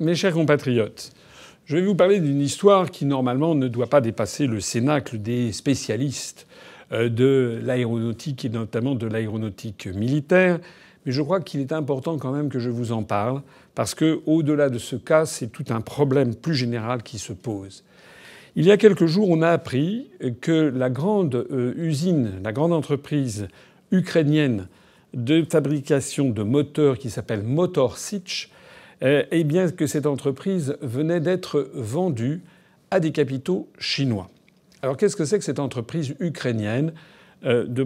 Mes chers compatriotes, je vais vous parler d'une histoire qui normalement ne doit pas dépasser le cénacle des spécialistes euh, de l'aéronautique et notamment de l'aéronautique militaire. Mais je crois qu'il est important quand même que je vous en parle parce que, au-delà de ce cas, c'est tout un problème plus général qui se pose. Il y a quelques jours, on a appris que la grande euh, usine, la grande entreprise ukrainienne de fabrication de moteurs qui s'appelle Motor Sich euh, eh bien que cette entreprise venait d'être vendue à des capitaux chinois. Alors qu'est-ce que c'est que cette entreprise ukrainienne euh, de,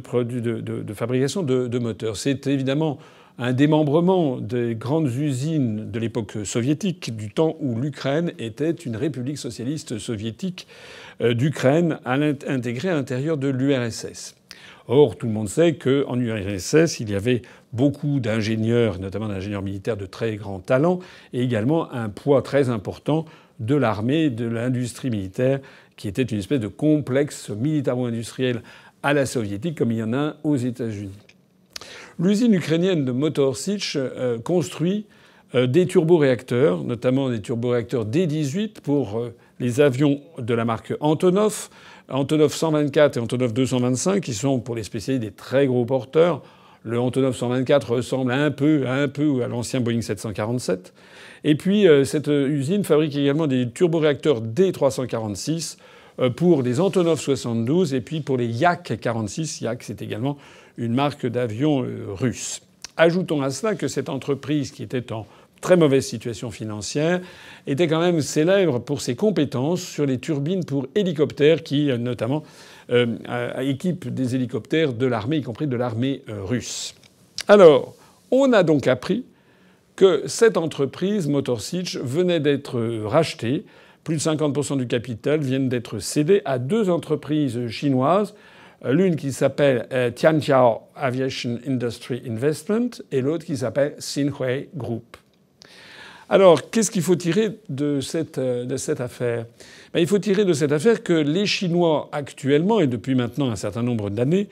de, fabrication de, moteurs? C'est évidemment un démembrement des grandes usines de l'époque soviétique, du temps où l'Ukraine était une république socialiste soviétique euh, d'Ukraine intégrée à l'intérieur de l'URSS. Or, tout le monde sait qu'en URSS, il y avait beaucoup d'ingénieurs, notamment d'ingénieurs militaires de très grand talent, et également un poids très important de l'armée, de l'industrie militaire, qui était une espèce de complexe militaro-industriel à la soviétique, comme il y en a aux États-Unis. L'usine ukrainienne de Motor Sich euh, construit euh, des turboréacteurs, notamment des turboréacteurs D-18 pour euh, les avions de la marque Antonov, Antonov 124 et Antonov 225, qui sont pour les spécialistes des très gros porteurs. Le Antonov 124 ressemble un peu, un peu à l'ancien Boeing 747. Et puis euh, cette usine fabrique également des turboréacteurs D346 euh, pour les Antonov 72 et puis pour les Yak 46. Yak, c'est également une marque d'avion euh, russe. Ajoutons à cela que cette entreprise qui était en très mauvaise situation financière, était quand même célèbre pour ses compétences sur les turbines pour hélicoptères qui, euh, notamment, euh, équipent des hélicoptères de l'armée, y compris de l'armée euh, russe. Alors, on a donc appris que cette entreprise, Motorsich, venait d'être rachetée. Plus de 50% du capital viennent d'être cédés à deux entreprises chinoises, l'une qui s'appelle Tianjiao Aviation Industry Investment et l'autre qui s'appelle Xinhui Group. Alors, qu'est-ce qu'il faut tirer de cette, euh, affaire? Ben, Il faut tirer de cette affaire que les Chinois actuellement, et depuis maintenant un certain nombre d'années,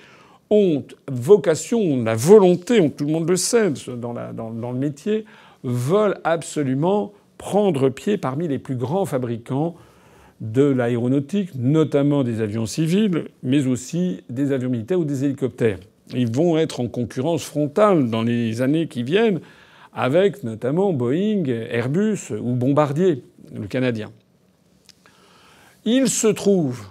ont vocation, la volonté, tout le monde le sait dans, dans le métier, veulent absolument prendre pied parmi les plus grands fabricants de l'aéronautique, notamment des avions civils, mais aussi des avions militaires ou des hélicoptères. Ils vont être en concurrence frontale dans les années qui viennent avec notamment Boeing, Airbus ou Bombardier, le Canadien. Il se trouve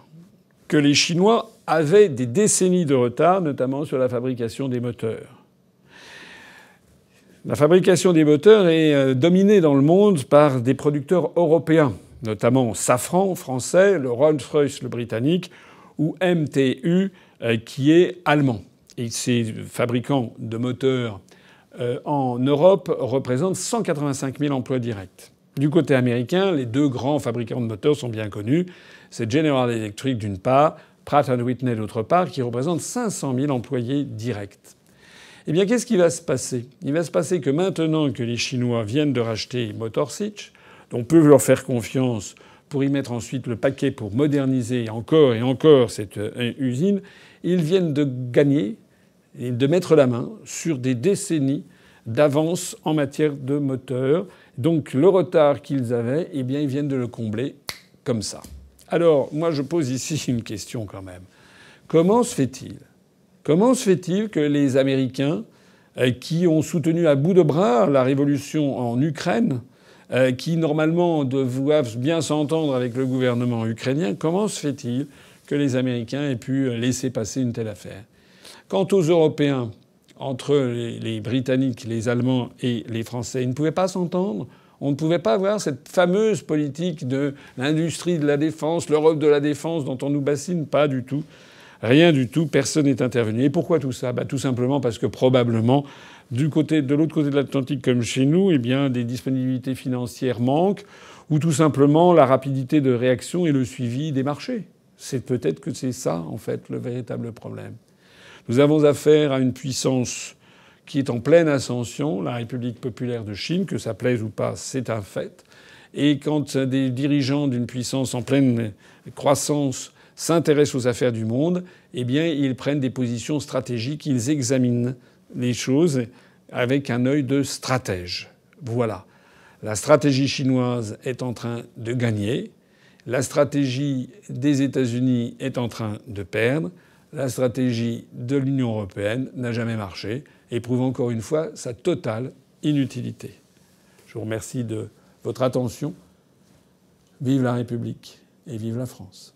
que les Chinois avaient des décennies de retard, notamment sur la fabrication des moteurs. La fabrication des moteurs est euh, dominée dans le monde par des producteurs européens, notamment Safran français, le Rolls-Royce le britannique ou MTU euh, qui est allemand. Et ces fabricants de moteurs en Europe représente 185 000 emplois directs. Du côté américain, les deux grands fabricants de moteurs sont bien connus. C'est General Electric d'une part, Pratt Whitney d'autre part, qui représentent 500 000 employés directs. Eh bien, qu'est-ce qui va se passer? Il va se passer que maintenant que les Chinois viennent de racheter Motor Sich, on peut leur faire confiance pour y mettre ensuite le paquet pour moderniser encore et encore cette euh, usine, ils viennent de gagner de mettre la main sur des décennies d'avance en matière de moteur. Donc le retard qu'ils avaient, eh bien, ils viennent de le combler comme ça. Alors, moi, je pose ici une question quand même. Comment se fait-il Comment se fait-il que les Américains, euh, qui ont soutenu à bout de bras la révolution en Ukraine, euh, qui normalement doivent bien s'entendre avec le gouvernement ukrainien, comment se fait-il que les Américains aient pu laisser passer une telle affaire? Quant aux Européens, entre les, Britanniques, les Allemands et les Français, ils ne pouvaient pas s'entendre. On ne pouvait pas avoir cette fameuse politique de l'industrie de la défense, l'Europe de la défense dont on nous bassine. Pas du tout. Rien du tout. Personne n'est intervenu. Et pourquoi tout ça? Bah, Tout simplement parce que probablement, du côté, de l'autre côté de l'Atlantique comme chez nous, eh bien, des disponibilités financières manquent, ou tout simplement la rapidité de réaction et le suivi des marchés. C'est peut-être que c'est ça, en fait, le véritable problème. Nous avons affaire à une puissance qui est en pleine ascension, la République populaire de Chine, que ça plaise ou pas, c'est un fait. Et quand des dirigeants d'une puissance en pleine croissance s'intéressent aux affaires du monde, eh bien, ils prennent des positions stratégiques, ils examinent les choses avec un œil de stratège. Voilà. La stratégie chinoise est en train de gagner. La stratégie des États-Unis est en train de perdre. La stratégie de l'Union européenne n'a jamais marché et prouve encore une fois sa totale inutilité. Je vous remercie de votre attention. Vive la République et vive la France.